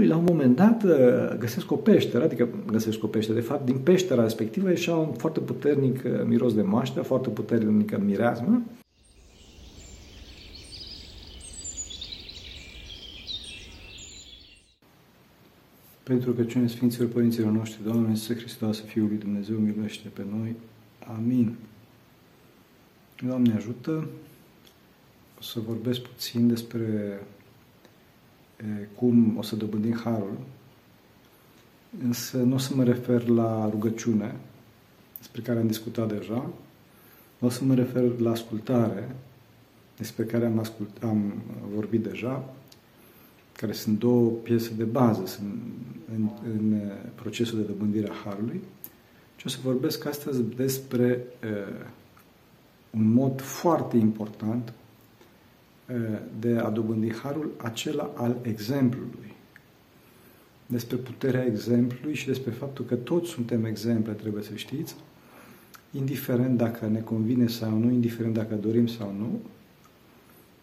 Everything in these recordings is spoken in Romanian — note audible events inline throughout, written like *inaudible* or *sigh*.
omului, la un moment dat, găsesc o peșteră, adică găsesc o peșteră, de fapt, din peștera respectivă ieșea un foarte puternic miros de maștă, foarte puternică mireasmă, Pentru că cine Sfinților Părinților noștri, Doamne Iisuse Hristos, Fiul lui Dumnezeu, miluiește pe noi. Amin. Doamne ajută. O să vorbesc puțin despre cum o să dobândim harul, însă nu o să mă refer la rugăciune, despre care am discutat deja, o să mă refer la ascultare, despre care am, ascult, am vorbit deja, care sunt două piese de bază sunt în, în procesul de dobândire a Harului. Și o să vorbesc astăzi despre uh, un mod foarte important uh, de a dobândi Harul, acela al exemplului. Despre puterea exemplului și despre faptul că toți suntem exemple, trebuie să știți, indiferent dacă ne convine sau nu, indiferent dacă dorim sau nu,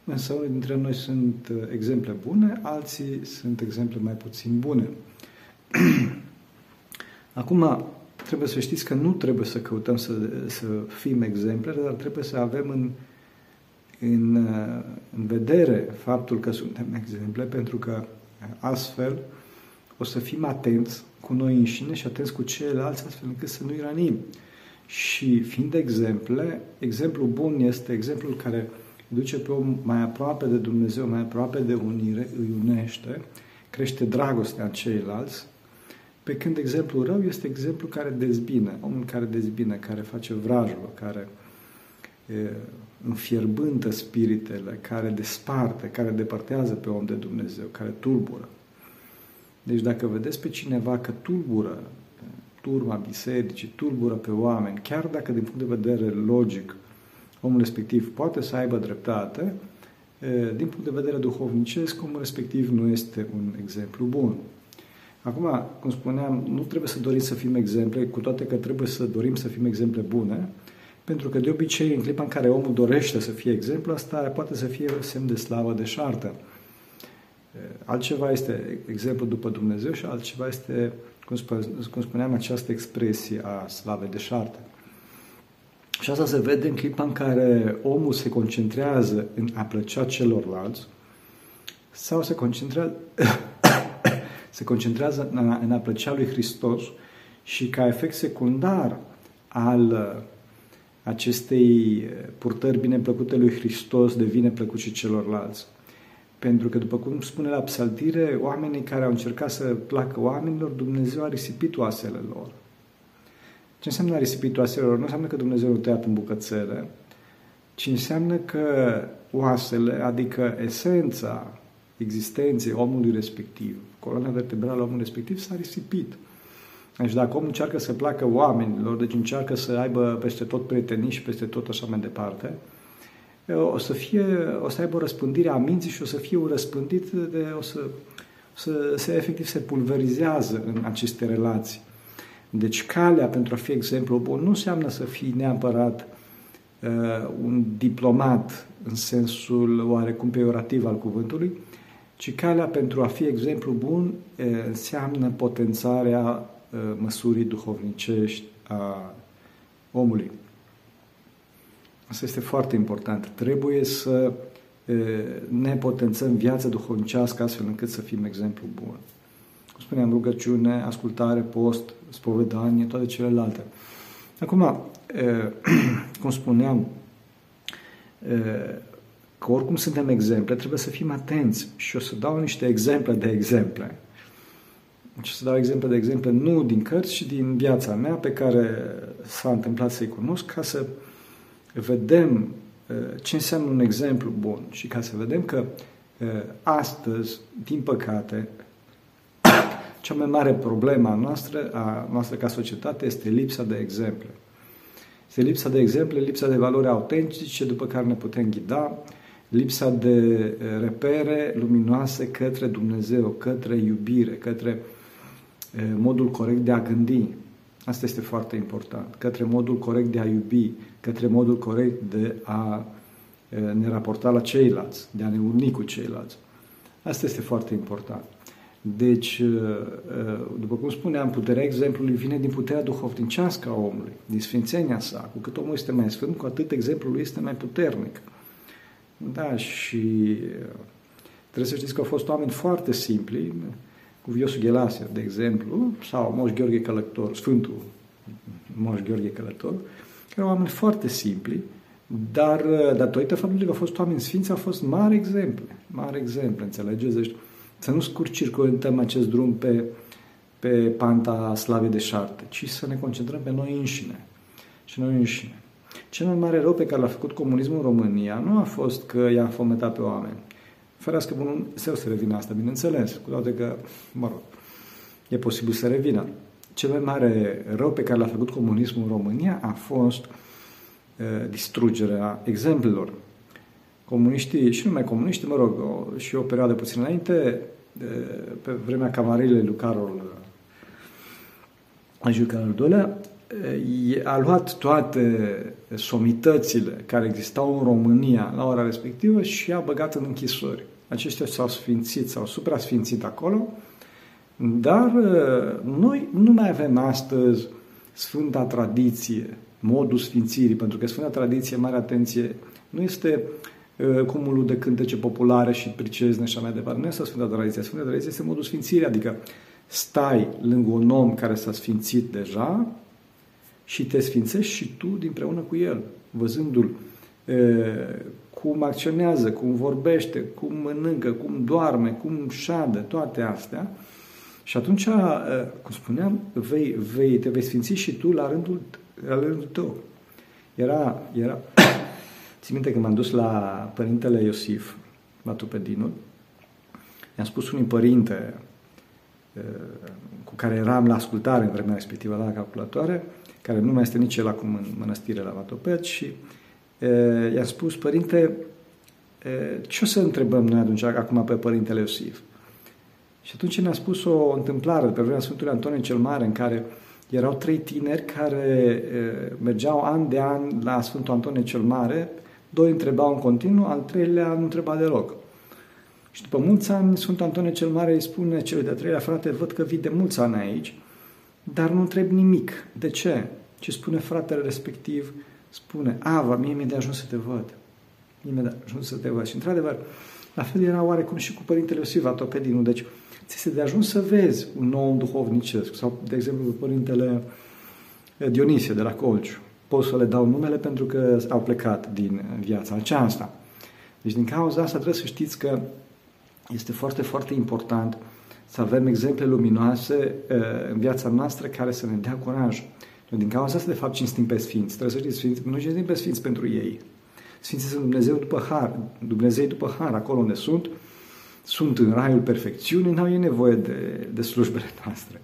Însă unii dintre noi sunt uh, exemple bune, alții sunt exemple mai puțin bune. *clears throat* Acum, trebuie să știți că nu trebuie să căutăm să, să fim exemple, dar trebuie să avem în, în, uh, în vedere faptul că suntem exemple, pentru că uh, astfel o să fim atenți cu noi înșine și atenți cu ceilalți, astfel încât să nu-i ranim. Și fiind exemple, exemplul bun este exemplul care duce pe om mai aproape de Dumnezeu, mai aproape de unire, îi unește, crește dragostea în ceilalți, pe când exemplul rău este exemplul care dezbină, omul care dezbină, care face vrajul, care e, înfierbântă spiritele, care desparte, care depărtează pe om de Dumnezeu, care tulbură. Deci dacă vedeți pe cineva că tulbură turma bisericii, tulbură pe oameni, chiar dacă din punct de vedere logic omul respectiv poate să aibă dreptate, din punct de vedere duhovnicesc, omul respectiv nu este un exemplu bun. Acum, cum spuneam, nu trebuie să dorim să fim exemple, cu toate că trebuie să dorim să fim exemple bune, pentru că de obicei, în clipa în care omul dorește să fie exemplu, asta poate să fie semn de slavă de șartă. Altceva este exemplu după Dumnezeu și altceva este, cum spuneam, această expresie a slavei de șartă. Și asta se vede în clipa în care omul se concentrează în a plăcea celorlalți sau se concentrează, *coughs* se concentrează în a plăcea lui Hristos și ca efect secundar al uh, acestei purtări bine plăcute lui Hristos devine plăcut și celorlalți. Pentru că, după cum spune la psaltire, oamenii care au încercat să placă oamenilor, Dumnezeu a risipit oasele lor. Ce înseamnă risipitul oaselor? Nu înseamnă că Dumnezeu nu tăiat în bucățele, ci înseamnă că oasele, adică esența existenței omului respectiv, coloana vertebrală a omului respectiv s-a risipit. Deci dacă omul încearcă să placă oamenilor, deci încearcă să aibă peste tot prietenii și peste tot așa mai departe, o să, fie, o să aibă o răspândire a minții și o să fie un răspândit de, o să, să se efectiv se pulverizează în aceste relații. Deci calea pentru a fi exemplu bun nu înseamnă să fii neapărat uh, un diplomat în sensul oarecum peorativ al cuvântului, ci calea pentru a fi exemplu bun uh, înseamnă potențarea uh, măsurii duhovnicești a omului. Asta este foarte important. Trebuie să uh, ne potențăm viața duhovnicească astfel încât să fim exemplu bun cum spuneam, rugăciune, ascultare, post, spovedanie, toate celelalte. Acum, *clears throat* cum spuneam, că oricum suntem exemple, trebuie să fim atenți și o să dau niște exemple de exemple. Și să dau exemple de exemple nu din cărți, ci din viața mea pe care s-a întâmplat să-i cunosc ca să vedem ce înseamnă un exemplu bun și ca să vedem că astăzi, din păcate, *coughs* cea mai mare problemă a noastră, a noastră ca societate este lipsa de exemple. Este lipsa de exemple, lipsa de valori autentice după care ne putem ghida, lipsa de eh, repere luminoase către Dumnezeu, către iubire, către eh, modul corect de a gândi. Asta este foarte important. Către modul corect de a iubi, către modul corect de a eh, ne raporta la ceilalți, de a ne uni cu ceilalți. Asta este foarte important Deci, după cum spuneam, puterea exemplului vine din puterea duhovnicească a omului, din sfințenia sa. Cu cât omul este mai sfânt, cu atât exemplul este mai puternic. Da, și trebuie să știți că au fost oameni foarte simpli, cu Viosul Ghelasia, de exemplu, sau Moș Gheorghe Călător, Sfântul Moș Gheorghe Călător, care au oameni foarte simpli, dar datorită faptului că au fost oameni sfinți, au fost mari exemple, mari exemple, înțelegeți? Deci, să nu scurcircuităm acest drum pe, pe panta slavei de șarte, ci să ne concentrăm pe noi înșine. Și noi înșine. Cel mai mare rău pe care l-a făcut comunismul în România nu a fost că i-a fometat pe oameni. Ferească bunul să se revină asta, bineînțeles, cu toate că, mă rog, e posibil să revină. Cel mai mare rău pe care l-a făcut comunismul în România a fost uh, distrugerea exemplelor. Comuniștii, și numai comuniștii, mă rog, o, și o perioadă puțin înainte, uh, pe vremea camarilei lui Carol al Carol II-lea, a luat toate somitățile care existau în România la ora respectivă și a băgat în închisori. Aceștia s-au sfințit, s-au suprasfințit acolo, dar noi nu mai avem astăzi Sfânta Tradiție, modul sfințirii, pentru că Sfânta Tradiție, mare atenție, nu este cumulul de cântece populare și pricezne și așa mai departe. Nu este Sfânta Tradiție. Sfânta Tradiție este modul sfințirii, adică stai lângă un om care s-a sfințit deja, și te sfințești și tu dinpreună cu el, văzându-l e, cum acționează, cum vorbește, cum mănâncă, cum doarme, cum șadă, toate astea. Și atunci, cum spuneam, vei, vei, te vei sfinți și tu la rândul, la rândul tău. Era, era *coughs* țin minte că m-am dus la părintele Iosif, la Tupedinul, i-am spus unui părinte cu care eram la ascultare în vremea respectivă la calculatoare, care nu mai este nici el acum în mănăstire la Vatopet și e, i-a spus, părinte, e, ce o să întrebăm noi atunci acum pe părintele Iosif? Și atunci ne-a spus o întâmplare pe vremea Sfântului Antonie cel Mare în care erau trei tineri care e, mergeau an de an la Sfântul Antonie cel Mare, doi întrebau în continuu, al treilea nu întreba deloc. Și după mulți ani, Sfântul Antonie cel Mare îi spune celui de-a treilea frate, văd că vii de mulți ani aici, dar nu întreb nimic. De ce? Ce spune fratele respectiv? Spune, Ava, mie mi-e de ajuns să te văd. Mie mi-e de ajuns să te văd. Și într-adevăr, la fel era oarecum și cu Părintele Iosif Atopedinu. Deci, ți este de ajuns să vezi un nou duhovnicesc. Sau, de exemplu, Părintele Dionisie de la Colciu. Pot să le dau numele pentru că au plecat din viața aceasta. Deci, din cauza asta trebuie să știți că este foarte, foarte important să avem exemple luminoase uh, în viața noastră care să ne dea curaj. Noi din cauza asta, de fapt, cinstim pe Sfinți. Trebuie să știți, Sfinți, nu cinstim pe Sfinți pentru ei. Sfinții sunt Dumnezeu după har, Dumnezeu după har, acolo unde sunt, sunt în raiul perfecțiunii, n-au ei nevoie de, de slujbele *laughs* noastre.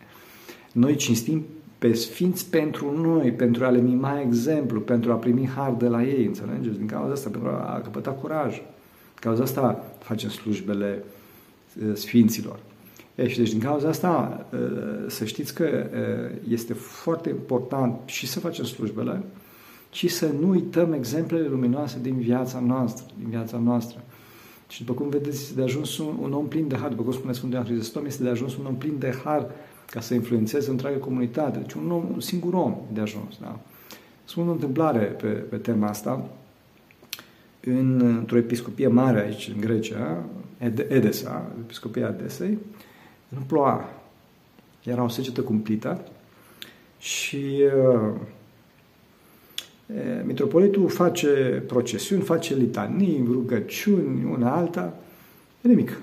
Noi cinstim pe Sfinți pentru noi, pentru a le mima exemplu, pentru a primi har de la ei, înțelegeți? Din cauza asta, pentru a căpăta curaj. Din cauza asta facem slujbele uh, Sfinților. E, și deci din cauza asta să știți că este foarte important și să facem slujbele, ci să nu uităm exemplele luminoase din viața noastră, din viața noastră. Și după cum vedeți, este de ajuns un, un om plin de har, după cum spune Sfântul Ioan Hristom, este de ajuns un om plin de har ca să influențeze întreaga comunitate. Deci un, om, un singur om de ajuns. Da? Spun o întâmplare pe, pe tema asta. În, într-o episcopie mare aici, în Grecia, Edesa, episcopia Edesei, nu ploua. Era o secetă cumplită și uh, mitropolitul face procesiuni, face litanii, rugăciuni, una alta, e nimic.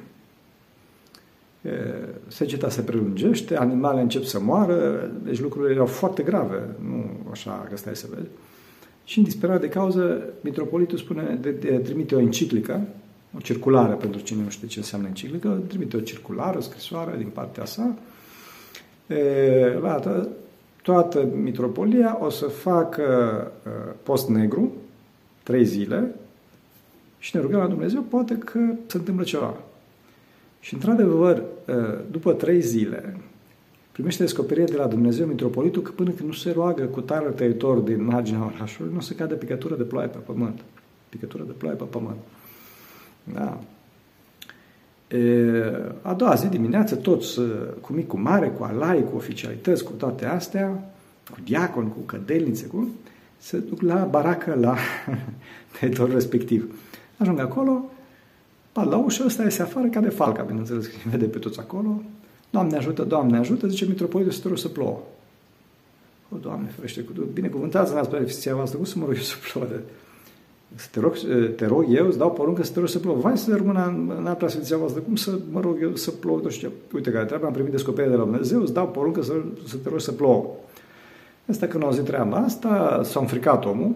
Seceta se prelungește, animalele încep să moară, deci lucrurile erau foarte grave, nu așa că stai să vezi. Și în disperat de cauză, mitropolitul spune, de, de, trimite o enciclică o circulară pentru cine nu știe ce înseamnă enciclică, trimite o circulară, o scrisoare din partea sa. E, la toată mitropolia o să facă post negru, trei zile, și ne rugăm la Dumnezeu, poate că se întâmplă ceva. Și, într-adevăr, după trei zile, primește descoperire de la Dumnezeu mitropolitul că până când nu se roagă cu tare tăitor din marginea orașului, nu o să cadă picătură de ploaie pe pământ. Picătură de ploaie pe pământ. Da. A doua zi dimineață, toți cu mic, cu mare, cu alai, cu oficialități, cu toate astea, cu diacon, cu cădelnițe, cu, se duc la baracă, la *laughs* teritoriul respectiv. Ajung acolo, bat la ușă, ăsta iese afară ca de falca, bineînțeles, că vede pe toți acolo. Doamne ajută, Doamne ajută, zice mitropolitul să te rog să plouă. O, Doamne, ferește, binecuvântați n-ați beneficia voastră, cum să mă rog eu să plouă? Să te rog, te rog eu, îți dau poruncă să te rog să plouă. Vai să rămână în, în alta sfinția voastră, cum să mă rog eu să plouă? Nu știu, uite care treaba, am primit descoperire de la Dumnezeu, îți dau poruncă să, să te rog să plouă. Asta când au zis treaba asta, s-a înfricat omul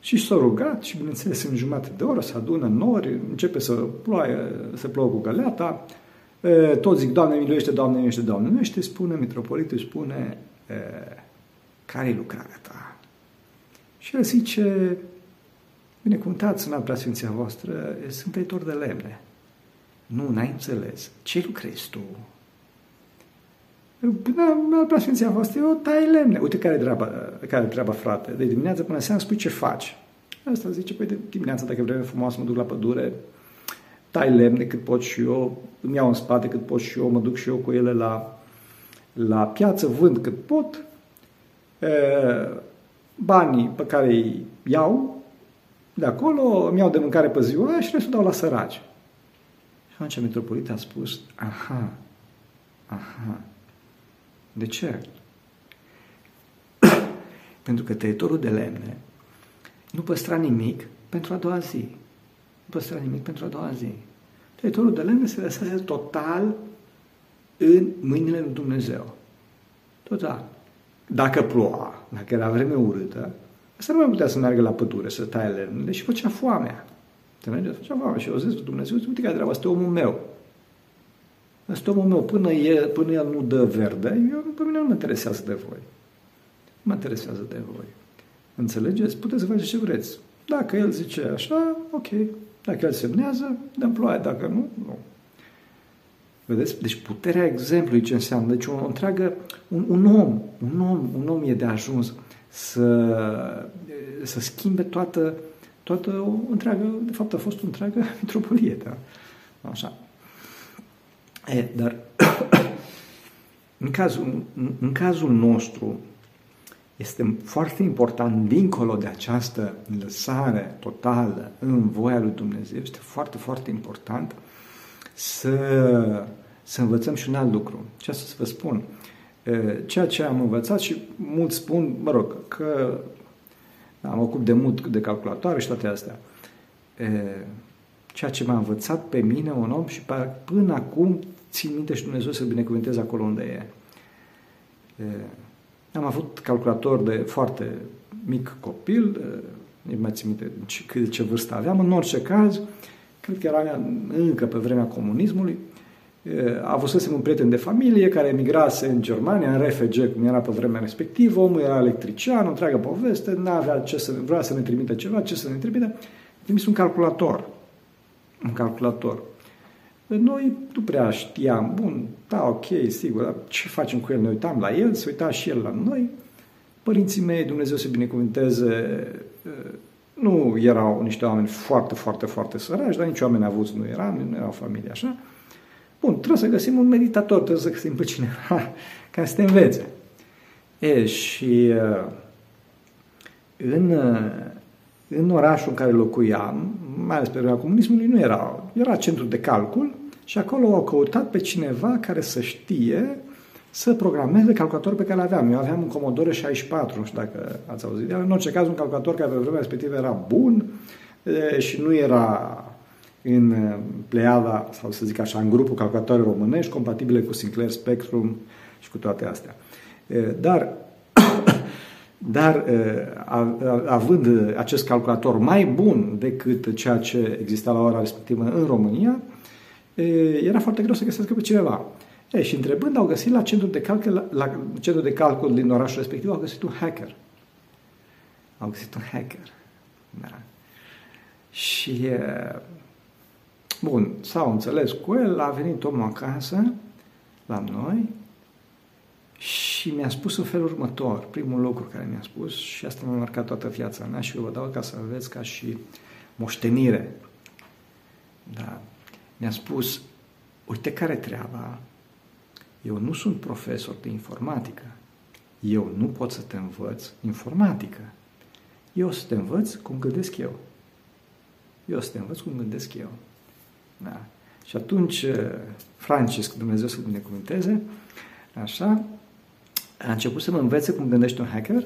și s-a rugat și, bineînțeles, în jumătate de oră se adună nori, începe să ploaie, să plouă cu găleata, toți zic, Doamne miluiește, Doamne miluiește, Doamne miluiește, spune mitropolitul, spune, care e lucrarea ta? Și el zice, binecuvântați în preasfinția voastră, sunt tăitor de lemne. Nu, n-ai înțeles. Ce lucrezi tu? La preasfinția voastră, eu tai lemne. Uite care e treaba, care e treaba frate. De dimineață până seara spui ce faci. Asta zice, păi de dimineața, dacă vreme frumoasă, mă duc la pădure, tai lemne cât pot și eu, îmi iau în spate cât pot și eu, mă duc și eu cu ele la, la piață, vând cât pot, e, banii pe care îi iau, de acolo îmi iau de mâncare pe ziua și restul dau la săraci. Și atunci metropolit a spus, aha, aha, de ce? *coughs* Pentru că tăietorul de lemne nu păstra nimic pentru a doua zi. Nu păstra nimic pentru a doua zi. Tăietorul de lemne se lăsase total în mâinile lui Dumnezeu. Total. Dacă ploua, dacă era vreme urâtă, asta nu mai putea să meargă la pădure, să taie lemnele și făcea foamea. Înțelegeți? Făcea foamea. Și eu zis, Dumnezeu, uite care treaba, este omul meu. Asta omul meu, până, e, până el nu dă verde, eu, pe mine nu mă interesează de voi. Nu mă interesează de voi. Înțelegeți? Puteți să faceți ce vreți. Dacă el zice așa, ok. Dacă el semnează, dăm ploaie. Dacă nu, nu. Vedeți? Deci puterea exemplului ce înseamnă. Deci o întreagă, un, un om, un om, un om e de ajuns să, să schimbe toată, toată o întreagă, de fapt a fost o întreagă *laughs* metropolie, da? Așa. E, dar *coughs* în cazul, în cazul nostru este foarte important, dincolo de această lăsare totală în voia lui Dumnezeu, este foarte, foarte important să, să învățăm și un alt lucru. Ce să vă spun? Ceea ce am învățat și mulți spun, mă rog, că am ocup de mult de calculatoare și toate astea ceea ce m-a învățat pe mine un om și până acum țin minte și Dumnezeu să binecuvânteze acolo unde e. Am avut calculator de foarte mic copil, nu mai țin minte ce, ce vârstă aveam, în orice caz, cred că era încă pe vremea comunismului, a avut un prieten de familie care emigrase în Germania, în RFG, cum era pe vremea respectivă, omul era electrician, o întreagă poveste, nu avea ce să, vrea să ne trimită ceva, ce să ne trimită, trimis un calculator un calculator. Noi nu prea știam, bun, da, ok, sigur, dar ce facem cu el? Ne uitam la el, se uita și el la noi. Părinții mei, Dumnezeu să binecuvânteze, nu erau niște oameni foarte, foarte, foarte săraci, dar nici oameni avuți nu eram, nu erau familie așa. Bun, trebuie să găsim un meditator, trebuie să găsim pe cineva *laughs* care să te învețe. E, și în, în orașul în care locuiam, mai ales pe vremea comunismului, nu era. Era centru de calcul și acolo au căutat pe cineva care să știe să programeze calculatorul pe care îl aveam. Eu aveam un Commodore 64, nu știu dacă ați auzit. În orice caz, un calculator care pe vremea respectivă era bun și nu era în pleiada, sau să zic așa, în grupul calculatoare românești, compatibile cu Sinclair Spectrum și cu toate astea. Dar *coughs* dar având acest calculator mai bun decât ceea ce exista la ora respectivă în România, era foarte greu să găsească pe cineva. E, și întrebând, au găsit la centrul de calcul, la, la centrul de calcul din orașul respectiv, au găsit un hacker. Au găsit un hacker. Da. Și, bun, s-au înțeles cu el, a venit omul acasă la noi și mi-a spus în felul următor, primul lucru care mi-a spus, și asta m-a marcat toată viața mea și eu vă dau ca să aveți ca și moștenire. Da. Mi-a spus, uite care treaba, eu nu sunt profesor de informatică. Eu nu pot să te învăț informatică. Eu o să te învăț cum gândesc eu. Eu o să te învăț cum gândesc eu. Da. Și atunci, eh, Francisc, Dumnezeu să binecuvânteze, așa, a început să mă învețe cum gândește un hacker.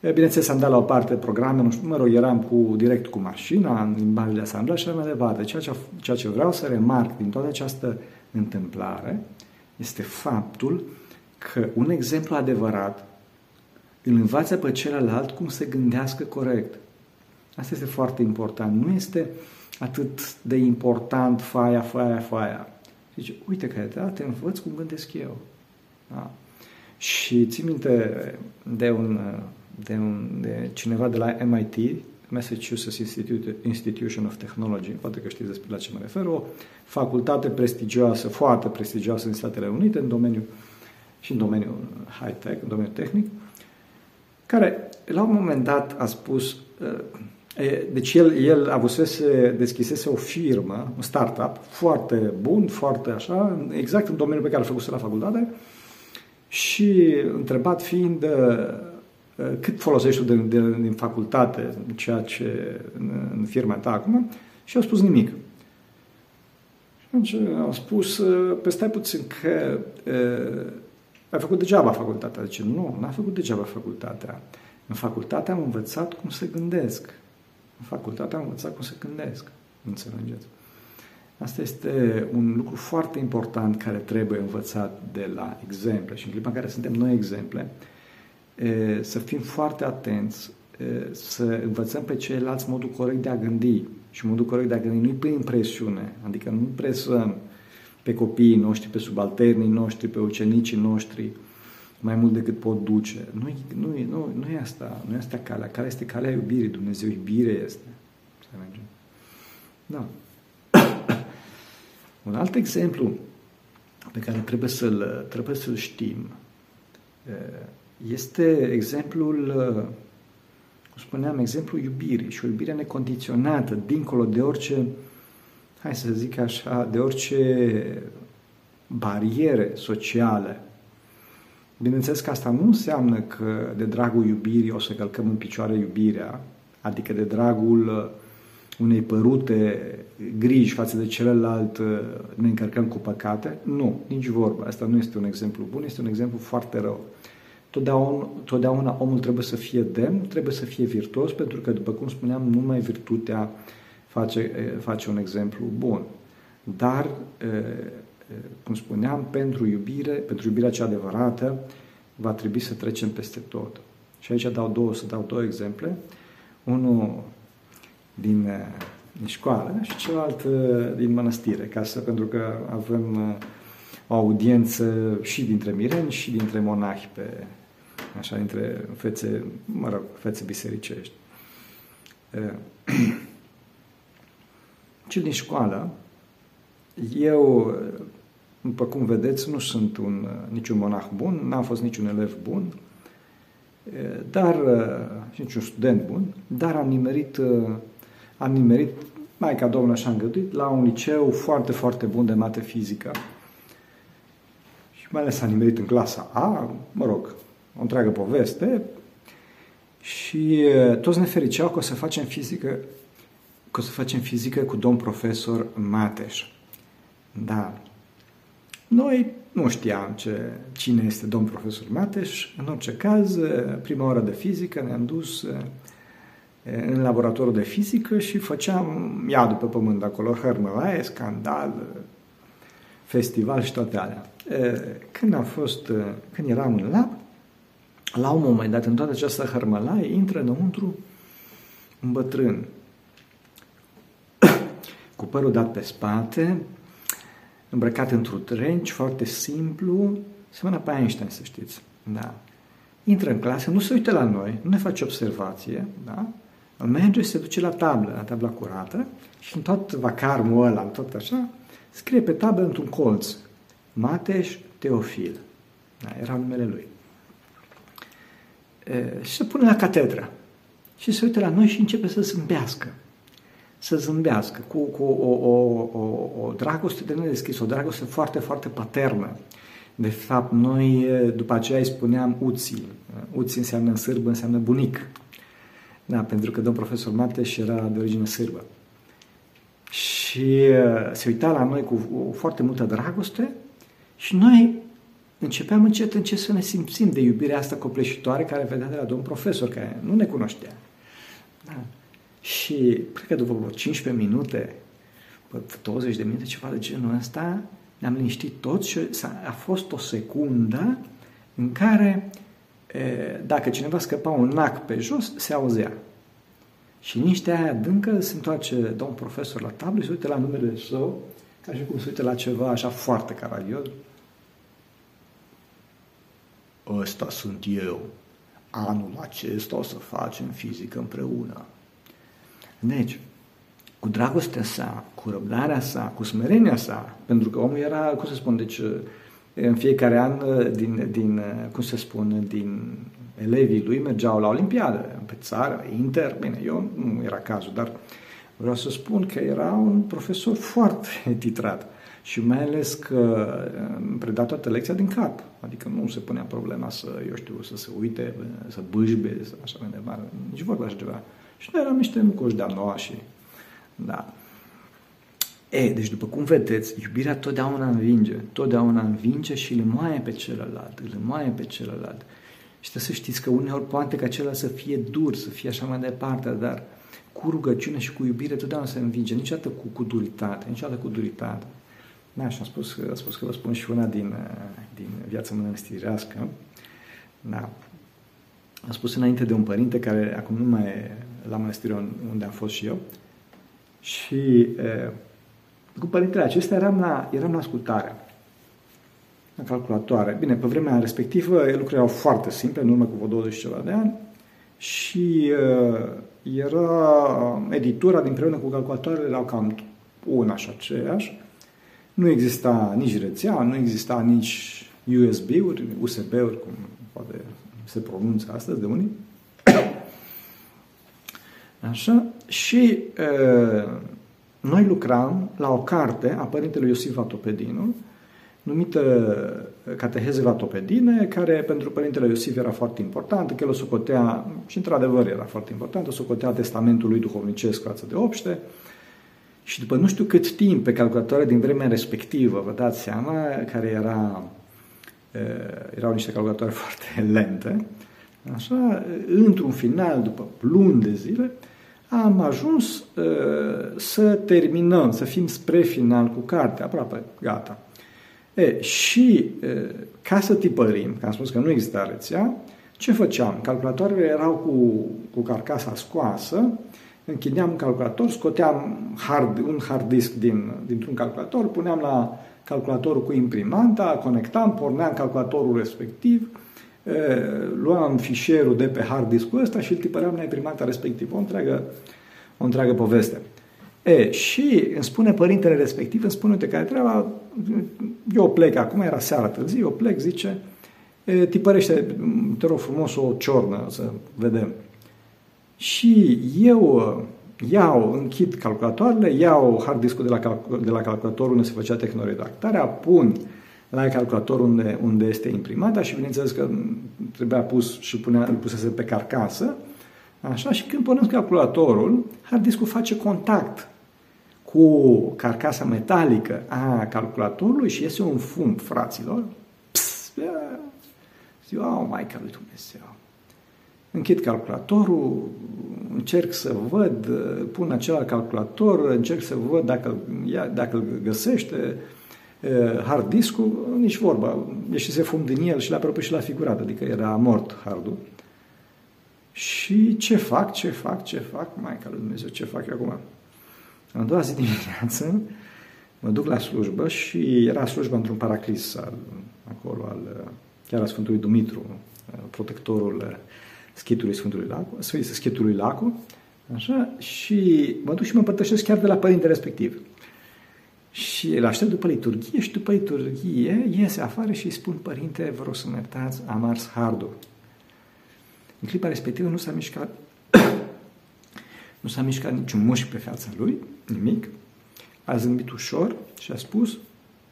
Bineînțeles, am dat la o parte programe, nu știu, mă rog, eram cu, direct cu mașina, în limbajul de asamblaj și mai departe. Ceea ce, ceea ce vreau să remarc din toată această întâmplare este faptul că un exemplu adevărat îl învață pe celălalt cum să gândească corect. Asta este foarte important. Nu este atât de important faia, faia, faia. Zice, uite că da, te învăț cum gândesc eu. Da? Și țin minte de, un, de, un, de cineva de la MIT, Massachusetts Institute, Institution of Technology, poate că știți despre la ce mă refer, o facultate prestigioasă, foarte prestigioasă în Statele Unite, în domeniul și în domeniul high-tech, în domeniul tehnic, care la un moment dat a spus, deci el, el avusese, deschisese o firmă, un startup, foarte bun, foarte așa, exact în domeniul pe care îl făcuse la facultate și întrebat fiind cât folosești tu de, de, din facultate, ceea ce în, în firma ta acum, și au spus nimic. Și atunci au spus, pe stai puțin că ai făcut degeaba facultatea. Zice, nu, n-a făcut degeaba facultatea. În facultate am învățat cum să gândesc. În facultate am învățat cum să gândesc. Înțelegeți? Asta este un lucru foarte important care trebuie învățat de la exemple. Și în clipa în care suntem noi exemple, să fim foarte atenți, să învățăm pe ceilalți modul corect de a gândi. Și modul corect de a gândi nu prin presiune, adică nu presăm pe copiii noștri, pe subalternii noștri, pe ucenicii noștri, mai mult decât pot duce. Nu, nu, nu, nu e asta, nu e asta calea. Calea este calea iubirii. Dumnezeu iubire este. Să mergem. Da. *coughs* Un alt exemplu pe care trebuie să-l, trebuie să-l știm este exemplul, cum spuneam, exemplul iubirii și o iubire necondiționată, dincolo de orice, hai să zic așa, de orice bariere sociale. Bineînțeles că asta nu înseamnă că de dragul iubirii o să călcăm în picioare iubirea, adică de dragul unei părute griji față de celălalt ne încărcăm cu păcate. Nu, nici vorba. Asta nu este un exemplu bun, este un exemplu foarte rău. Totdeauna, totdeauna omul trebuie să fie demn, trebuie să fie virtuos, pentru că, după cum spuneam, numai virtutea face, face un exemplu bun. Dar, cum spuneam, pentru iubire, pentru iubirea cea adevărată, va trebui să trecem peste tot. Și aici dau două, să dau două exemple. Unul din, din școală și celălalt din mănăstire, ca să, pentru că avem o audiență și dintre mireni și dintre monahi pe, așa, între fețe, mă rog, fețe bisericești. *clears throat* Cel din școală, eu, după cum vedeți, nu sunt un, niciun monah bun, n-am fost niciun elev bun, dar, și niciun student bun, dar am nimerit, am nimerit, mai ca Domnul așa îngăduit, la un liceu foarte, foarte bun de mate fizică. Și mai ales am nimerit în clasa A, mă rog, o întreagă poveste și toți ne fericeau că o să facem fizică că o să facem fizică cu domn profesor Mateș. Da. Noi nu știam ce, cine este domn profesor Mateș. În orice caz, prima oră de fizică ne-am dus în laboratorul de fizică și făceam iadul pe pământ acolo, hărmălaie, scandal, festival și toate alea. Când am fost, când eram în lab, la un moment dat, în toată această hărmălaie, intră înăuntru un bătrân *coughs* cu părul dat pe spate, îmbrăcat într-un trench, foarte simplu, semănă pe Einstein, să știți. Da. Intră în clasă, nu se uită la noi, nu ne face observație, da? merge și se duce la tablă, la tabla curată și în tot vacarmul ăla, în tot așa, scrie pe tablă într-un colț, Mateș Teofil. Da, era numele lui și se pune la catedră și se uită la noi și începe să zâmbească. Să zâmbească, cu, cu o, o, o, o dragoste de nedeschis, o dragoste foarte, foarte paternă. De fapt, noi după aceea îi spuneam uții. Uții înseamnă în sârbă, înseamnă bunic. Da, pentru că domn profesor Mateș era de origine sârbă. Și se uita la noi cu foarte multă dragoste și noi începeam încet, încet să ne simțim de iubirea asta copleșitoare care vedea de la domn profesor, care nu ne cunoștea. Da. Și cred că după 15 minute, 20 de minute, ceva de genul ăsta, ne-am liniștit toți și a fost o secundă în care dacă cineva scăpa un nac pe jos, se auzea. Și liniștea aia adâncă se întoarce domn profesor la tablă, se uite la numele său, ca și cum se uite la ceva așa foarte caragios. Ăsta sunt eu. Anul acesta o să facem fizică împreună. Deci, cu dragostea sa, cu răbdarea sa, cu smerenia sa, pentru că omul era, cum să spun, deci în fiecare an din, din cum să spun, din elevii lui mergeau la Olimpiadă, pe țară, inter, bine, eu nu era cazul, dar vreau să spun că era un profesor foarte *laughs* titrat și mai ales că preda toată lecția din cap, adică nu se punea problema să, eu știu, să se uite, să bâșbe, să așa mai departe, nici vorba așa ceva. Și noi eram niște mucoși de-a noua și, da. E, deci după cum vedeți, iubirea totdeauna învinge, totdeauna învinge și îl moaie pe celălalt, îl moaie pe celălalt. Și trebuie să știți că uneori poate ca acela să fie dur, să fie așa mai departe, dar cu rugăciune și cu iubire totdeauna se învinge, niciodată cu, cu duritate, niciodată cu duritate. Da, și am spus, am spus că vă spun și una din, din viața mănăstirească. Da. Am spus înainte de un părinte care acum nu mai e la mănăstire unde am fost și eu. Și e, cu părintele acesta eram la, eram la ascultare, la calculatoare. Bine, pe vremea respectivă lucrurile erau foarte simple, în urmă cu vreo 20 ceva de ani, și uh, era editura din preună cu calculatoarele erau cam una și aceeași. Nu exista nici rețea, nu exista nici USB-uri, USB-uri, cum poate se pronunță astăzi de unii. Așa? Și uh, noi lucram la o carte a părintelui Iosif Vatopedinu, numită Cateheze Vatopedine, care pentru părintele Iosif era foarte importantă, că el o socotea, și într-adevăr era foarte important, o socotea testamentul lui duhovnicesc față de obște, și după nu știu cât timp pe calculatoare din vremea respectivă, vă dați seama, care era, erau niște calculatoare *laughs* foarte lente, așa, într-un final, după luni de zile, am ajuns uh, să terminăm, să fim spre final cu cartea, aproape gata. E, și uh, ca să tipărim, că am spus că nu exista rețea, ce făceam? Calculatoarele erau cu, cu carcasa scoasă, închideam un calculator, scoteam hard, un hard disk din, dintr-un calculator, puneam la calculatorul cu imprimanta, conectam, porneam calculatorul respectiv, luam fișierul de pe hard disk ăsta și îl tipăream la imprimanta respectivă. O întreagă, o întreagă poveste. E, și îmi spune părintele respectiv, îmi spune, uite, care treaba, eu plec acum, era seara târziu, eu plec, zice, e, tipărește, te rog frumos, o ciornă, să vedem. Și eu iau, închid calculatoarele, iau hard diskul de la, de la calculator unde se făcea tehnoredactarea, pun la calculator unde, unde este imprimata și bineînțeles că trebuia pus și punea, îl pusese pe carcasă, așa, și când punem calculatorul, hard diskul face contact cu carcasa metalică a calculatorului și iese un fum, fraților. Pss, zic, oh, Maica lui Dumnezeu. Închid calculatorul, încerc să văd, pun acela calculator, încerc să văd dacă, dacă îl găsește, hard discul, nici vorba, ieșise fum din el și l-a propus și la figurat, adică era mort hardul. Și ce fac, ce fac, ce fac, Maica lui Dumnezeu, ce fac eu acum? În doua zi dimineață mă duc la slujbă și era slujba într-un paraclis al, acolo, al, chiar al Sfântului Dumitru, protectorul schitului Sfântului Lacu, schitului Lacu, așa, și mă duc și mă împărtășesc chiar de la părinte respectiv. Și îl aștept după liturghie și după liturghie iese afară și îi spun, părinte, vă rog să mă iertați, am ars hardul. În clipa respectivă nu s-a mișcat Nu s-a mișcat niciun mușchi pe fața lui, nimic. A zâmbit ușor și a spus,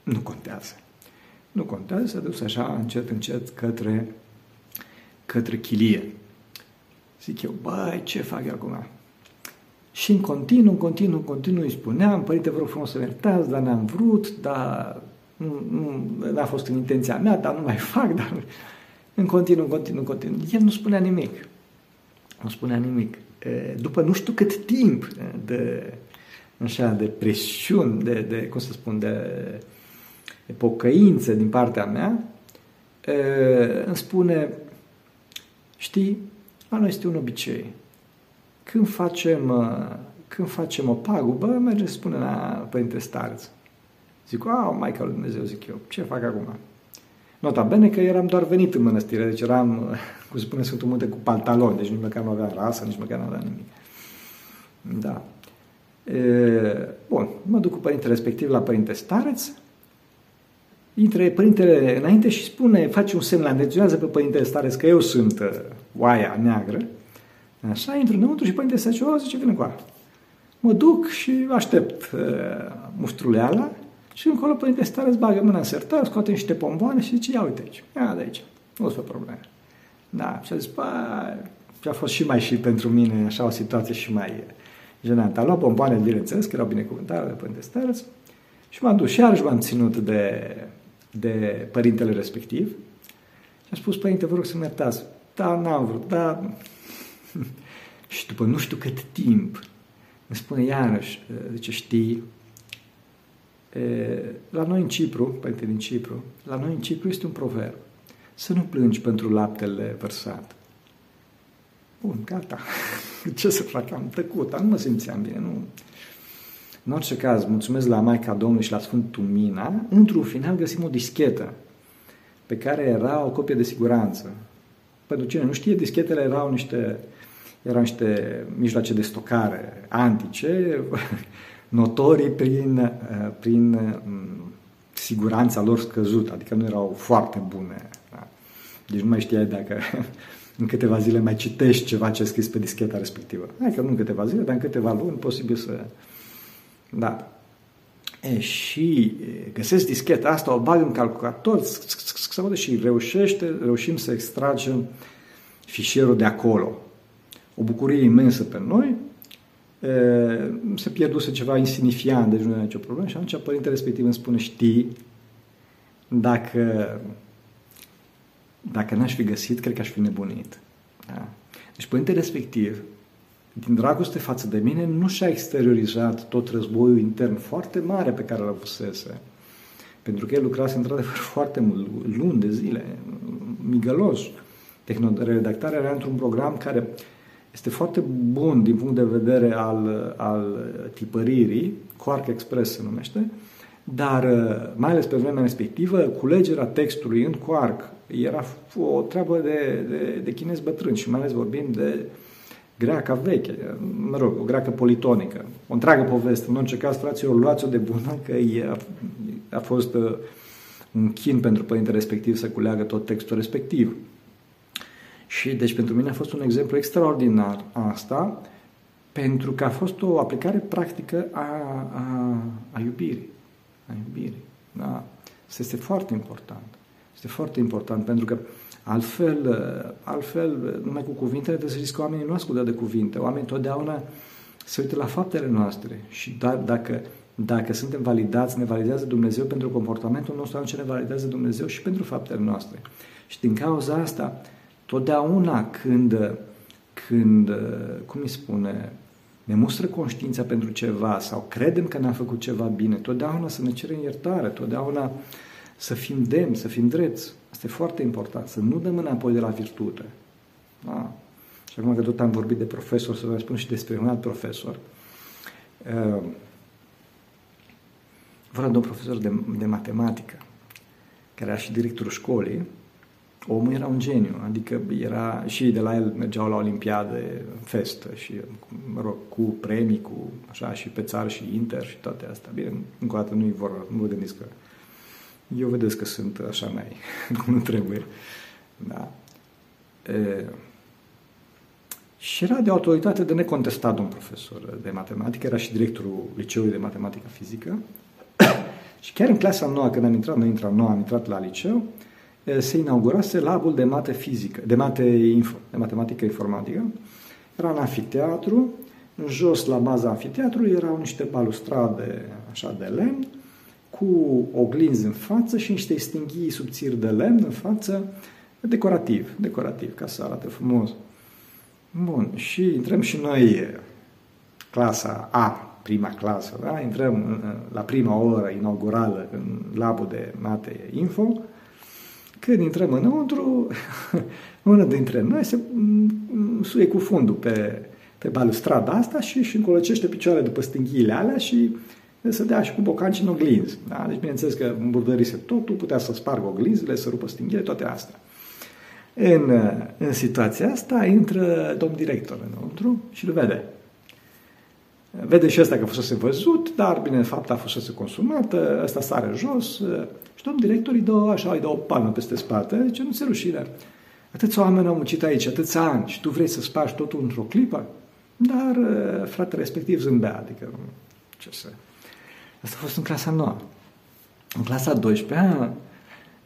nu contează. Nu contează, s-a dus așa încet, încet către, către chilie. Zic eu, băi, ce fac eu acum? Și în continuu, în continuu, în continuu îi spuneam, părinte, vă rog frumos să ne iertați, dar n-am vrut, dar nu, nu, n-a fost în intenția mea, dar nu mai *laughs* fac, dar în continuu, în continuu, în continuu. El nu spunea nimic. Nu spunea nimic. După nu știu cât timp de, așa, de presiuni, de, de, cum să spun, de, de pocăință din partea mea, îmi spune, știi, la noi este un obicei. Când facem, când facem o pagubă, merge să spune la Părinte Stareț. Zic, a, Maica lui Dumnezeu, zic eu, ce fac acum? Nota bene că eram doar venit în mănăstire, deci eram, cum se spune Sfântul Munte, cu pantaloni, deci nici măcar nu avea rasă, nici măcar nu avea nimic. Da. E, bun, mă duc cu părintele respectiv la părinte stareț, intră părintele înainte și spune, face un semn la menționează pe părintele stareț că eu sunt uh, oaia neagră, așa, intru înăuntru și părintele zice, o, zice, vină cu Mă duc și aștept uh, mustruleala și încolo părinte stare îți bagă mâna în sertar, scoate niște pomboane și zice, ia uite aici, ia de aici, nu o să probleme. Da, și a zis, și a fost și mai și pentru mine așa o situație și mai jenantă. Am luat bomboane, bineînțeles, că erau binecuvântare de Părinte Stărț, și m-am dus și iarăși m-am ținut de, de părintele respectiv și am spus, părinte, vă rog să-mi iertați. Da, n-am vrut, da. Și după nu știu cât timp, îmi spune iarăși, zice, știi, la noi în Cipru, părinte din Cipru, la noi în Cipru este un proverb. Să nu plângi pentru laptele vărsat. Bun, gata. *laughs* Ce să fac? Am tăcut, nu mă simțeam bine. Nu. În orice caz, mulțumesc la Maica Domnului și la Sfântul Mina. Într-un final găsim o dischetă pe care era o copie de siguranță. Pentru cine nu știe, dischetele erau niște, erau niște mijloace de stocare antice notorii prin, uh, prin mm, siguranța lor scăzută, adică nu erau foarte bune. Da? Deci nu mai știai dacă în câteva zile mai citești ceva ce a scris pe discheta respectivă. Hai că nu în câteva zile, dar în câteva luni posibil să... Da. E, și găsesc discheta asta, o bag în calculator, să vadă și reușește, reușim să extragem fișierul de acolo. O bucurie imensă pe noi, se pierduse ceva insignifiant, deci nu era nicio problemă și atunci părintele respectiv îmi spune, știi, dacă, dacă n-aș fi găsit, cred că aș fi nebunit. Da? Deci părintele respectiv, din dragoste față de mine, nu și-a exteriorizat tot războiul intern foarte mare pe care l-a avusese. Pentru că el lucrase într-adevăr *laughs* foarte mult, luni de zile, migălos. Redactarea era într-un program care este foarte bun din punct de vedere al, al tipăririi, Quark Express se numește, dar mai ales pe vremea respectivă, culegerea textului în Quark era o treabă de, de, de chinez bătrân și mai ales vorbim de greaca veche, mă rog, o greacă politonică, o întreagă poveste. În orice caz, fraților, luați-o de bună că a, a fost uh, un chin pentru părintele respectiv să culeagă tot textul respectiv. Și deci pentru mine a fost un exemplu extraordinar asta, pentru că a fost o aplicare practică a, a, a iubirii. A iubirii. Da? Asta este foarte important. Este foarte important pentru că altfel, altfel numai cu cuvintele trebuie să știți că oamenii nu ascultă de cuvinte. Oamenii totdeauna se uită la faptele noastre și da, dacă, dacă suntem validați, ne validează Dumnezeu pentru comportamentul nostru, atunci ne validează Dumnezeu și pentru faptele noastre. Și din cauza asta, Totdeauna când, când, cum îi spune, ne mustră conștiința pentru ceva sau credem că ne-am făcut ceva bine, totdeauna să ne cerem iertare, totdeauna să fim demni, să fim drepți. Asta e foarte important, să nu dăm înapoi de la virtute. Da? Și acum că tot am vorbit de profesor, să vă spun și despre un alt profesor. Uh, vorba de un profesor de, de matematică, care era și directorul școlii, omul era un geniu, adică era și de la el mergeau la Olimpiade, festă și, mă rog, cu premii, cu așa, și pe țară și Inter și toate astea. Bine, încă o dată nu-i vor, nu vă gândiți că eu vedeți că sunt așa mai, *laughs* cum nu trebuie. Da. E, Și era de autoritate de necontestat un profesor de matematică, era și directorul liceului de matematică fizică. *coughs* și chiar în clasa noua, când am intrat, noi intram nouă, am intrat la liceu, se inaugurase labul de mate fizică, de mate info, de matematică informatică. Era în anfiteatru, în jos, la baza anfiteatrului, erau niște balustrade așa de lemn, cu oglinzi în față și niște stinghii subțiri de lemn în față, decorativ, decorativ, ca să arate frumos. Bun, și intrăm și noi clasa A, prima clasă, da? intrăm la prima oră inaugurală în labul de mate info, când intrăm înăuntru, *laughs* una dintre noi se suie cu fundul pe, pe balustrada asta și își încolăcește picioarele după stânghiile alea și să dea și cu bocanci în oglinzi. Da? Deci, bineînțeles că îmburdărise totul, putea să spargă oglinzile, să rupă stinghile, toate astea. În, în situația asta intră domn director înăuntru și îl vede. Vede și ăsta că fusese văzut, dar bine, fapta a fusese consumată, ăsta sare jos și domn director îi dă așa, îi dă o palmă peste spate, zice, nu se rușine. Atâți oameni au muncit aici, atâția ani și tu vrei să spargi totul într-o clipă? Dar fratele respectiv zâmbea, adică ce să... Asta a fost în clasa nouă. În clasa 12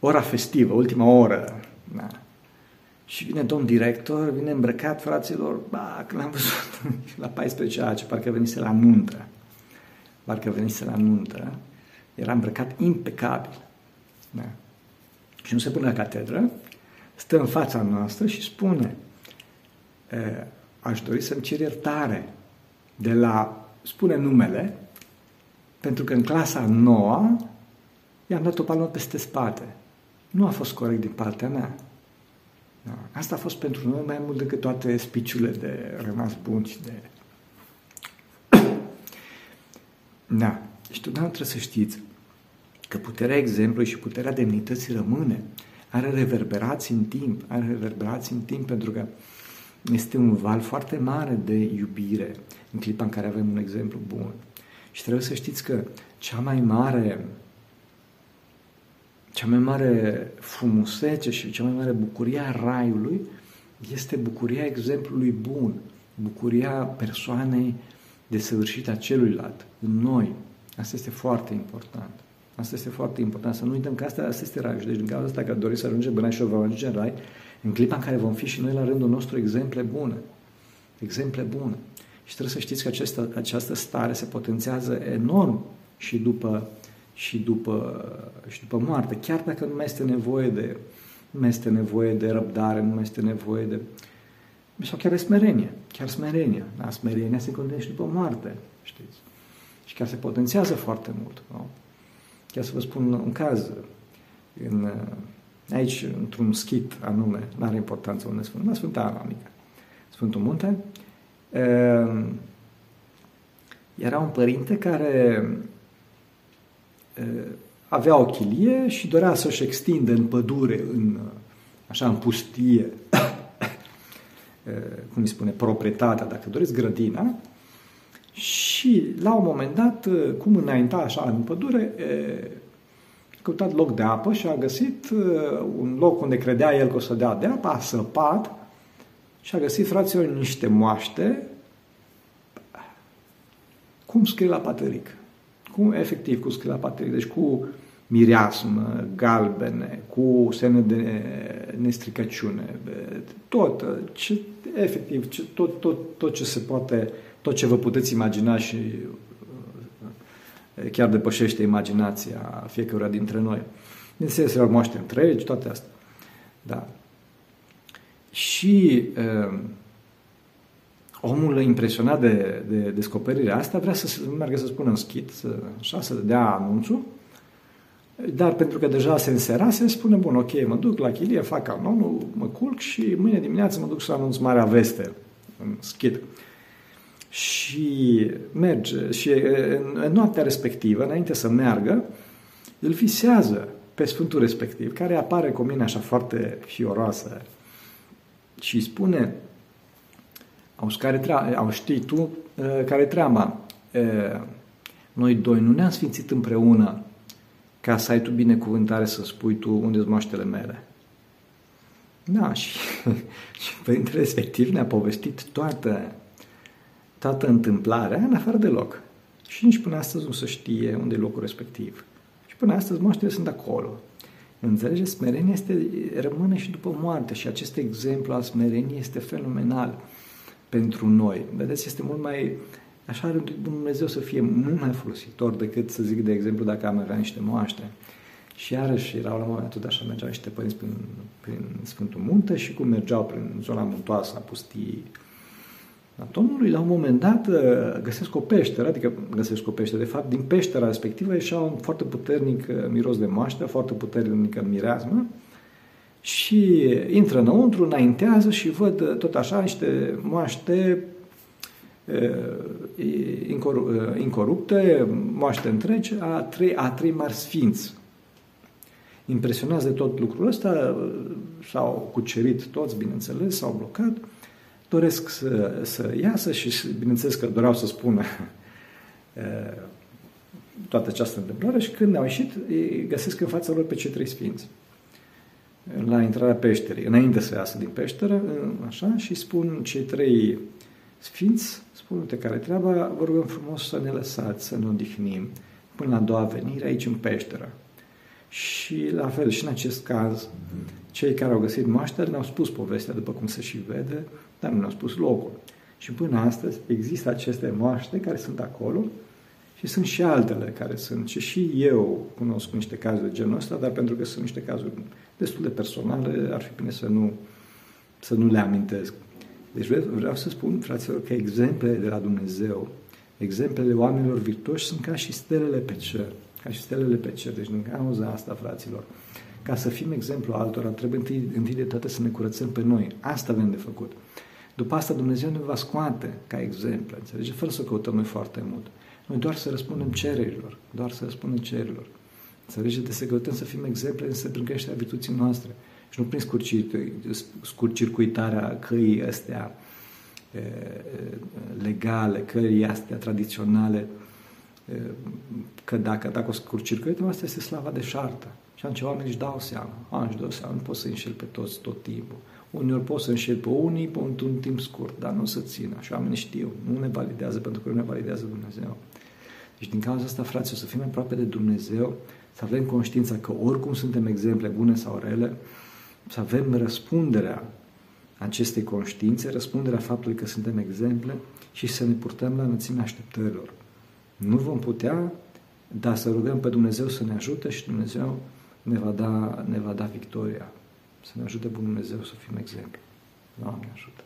ora festivă, ultima oră, da. Și vine domn director, vine îmbrăcat, fraților, ba, când l-am văzut *laughs* la 14 ani, ce parcă venise la nuntă. Parcă venise la nuntă. Era îmbrăcat impecabil. Da. Și nu se pune la catedră, stă în fața noastră și spune aș dori să-mi cer iertare de la, spune numele, pentru că în clasa noua i-am dat o palmă peste spate. Nu a fost corect din partea mea. Da. Asta a fost pentru noi mai mult decât toate spiciurile de rămas bun și de... *coughs* Da. Și totdeauna trebuie să știți că puterea exemplului și puterea demnității rămâne. Are reverberații în timp, are reverberații în timp pentru că este un val foarte mare de iubire în clipa în care avem un exemplu bun. Și trebuie să știți că cea mai mare cea mai mare frumusețe și cea mai mare bucurie a raiului este bucuria exemplului bun, bucuria persoanei de săvârșit a celuilalt, în noi. Asta este foarte important. Asta este foarte important. Să nu uităm că asta, asta este raiul. Și deci din cauza asta că doriți să ajungem în și vom ajunge în rai, în clipa în care vom fi și noi la rândul nostru exemple bune. Exemple bune. Și trebuie să știți că această, această stare se potențează enorm și după și după, și după moarte, chiar dacă nu mai este nevoie de, nu mai este nevoie de răbdare, nu mai este nevoie de... sau chiar de smerenie, chiar smerenia. Da? Smerenia se contează și după moarte, știți? Și chiar se potențează foarte mult. Nu? Chiar să vă spun un caz. În, aici, într-un schit anume, nu are importanță unde spun, la Sfânta Ana Mică, Sfântul Munte, era un părinte care avea o chilie și dorea să-și extindă în pădure, în, așa, în pustie, *coughs* cum îi spune, proprietatea, dacă doriți, grădina, și la un moment dat, cum înainta așa în pădure, a căutat loc de apă și a găsit un loc unde credea el că o să dea de apă, a săpat și a găsit fraților niște moaște, cum scrie la patăric cu, efectiv cu sclapatele, deci cu mireasmă, galbene, cu semne de nestricăciune, tot, ce, efectiv, ce, tot, tot, tot ce se poate, tot ce vă puteți imagina și uh, chiar depășește imaginația fiecăruia dintre noi. Bineînțeles, erau moaște întregi, toate astea. Da. Și uh, omul impresionat de, de descoperirea asta vrea să meargă să spună în schit, să, așa, să dea anunțul, dar pentru că deja se înserase, spune, bun, ok, mă duc la chilie, fac canonul, mă culc și mâine dimineață mă duc să anunț Marea Veste în schit. Și merge, și în, în noaptea respectivă, înainte să meargă, îl visează pe Sfântul respectiv, care apare cu mine așa foarte fioroasă și spune, Auzi, care treaba, au știi tu care treaba. Noi doi nu ne-am sfințit împreună ca să ai tu binecuvântare să spui tu unde sunt moaștele mele. Da, și, *laughs* și părintele respectiv ne-a povestit toată, toată întâmplarea în afară de loc. Și nici până astăzi nu se știe unde e locul respectiv. Și până astăzi moaștele sunt acolo. Înțelegeți? Smerenia este, rămâne și după moarte și acest exemplu al smereniei este fenomenal pentru noi. Vedeți, este mult mai, așa are Dumnezeu să fie mult mai folositor decât să zic, de exemplu, dacă am avea niște moaște. Și iarăși erau la momentul tot așa, mergeau niște părinți prin, prin Sfântul Munte și cum mergeau prin zona muntoasă a pustii a Domnului, la un moment dat uh, găsesc o peșteră, adică găsesc o peșteră, de fapt, din peștera respectivă ieșea un foarte puternic uh, miros de moaște, foarte puternică mireasmă și intră înăuntru, înaintează și văd uh, tot așa niște moaște incorupte, moaște întregi, a trei, a trei mari sfinți. Impresionează tot lucrul ăsta, s-au cucerit toți, bineînțeles, s-au blocat, doresc să, să iasă și, bineînțeles că doreau să spună *laughs* toată această întâmplare și când au ieșit, îi găsesc în fața lor pe cei trei sfinți. La intrarea peșterii, înainte să iasă din peșteră, așa, și spun cei trei sfinți, spun, uite care treaba, vă rugăm frumos să ne lăsați, să ne odihnim până la a doua venire aici în peșteră. Și la fel și în acest caz, cei care au găsit moaștele ne-au spus povestea, după cum se și vede, dar nu ne-au spus locul. Și până astăzi există aceste moaște care sunt acolo și sunt și altele care sunt. Și și eu cunosc niște cazuri de genul ăsta, dar pentru că sunt niște cazuri destul de personale, ar fi bine să nu, să nu le amintesc. Deci vreau să spun, fraților, că exemplele de la Dumnezeu, exemplele oamenilor virtuoși sunt ca și stelele pe cer. Ca și stelele pe cer. Deci din cauza asta, fraților, ca să fim exemplu altora, trebuie întâi, întâi de toate să ne curățăm pe noi. Asta avem de făcut. După asta Dumnezeu ne va scoate ca exemplu, înțelege? Fără să căutăm noi foarte mult. Noi doar să răspundem cererilor, doar să răspundem cererilor. Înțelege? De să căutăm să fim exemple, însă prin creșterea virtuții noastre. Și nu prin scurcircuitarea căii astea legale, căii astea tradiționale, că dacă, dacă o scurcircuităm, asta este slava de șartă. Și atunci oamenii își dau seama, a, își dau seama, nu pot să înșel pe toți tot timpul. Uneori pot să înșel pe unii pe un, un timp scurt, dar nu o să țină. Și oamenii știu, nu ne validează pentru că nu ne validează Dumnezeu. Deci din cauza asta, frate, o să fim aproape de Dumnezeu, să avem conștiința că oricum suntem exemple bune sau rele, să avem răspunderea acestei conștiințe, răspunderea faptului că suntem exemple și să ne purtăm la înălțimea așteptărilor. Nu vom putea, dar să rugăm pe Dumnezeu să ne ajute și Dumnezeu ne va da, ne va da victoria. Să ne ajute Bunul Dumnezeu să fim exemplu. Doamne ajută!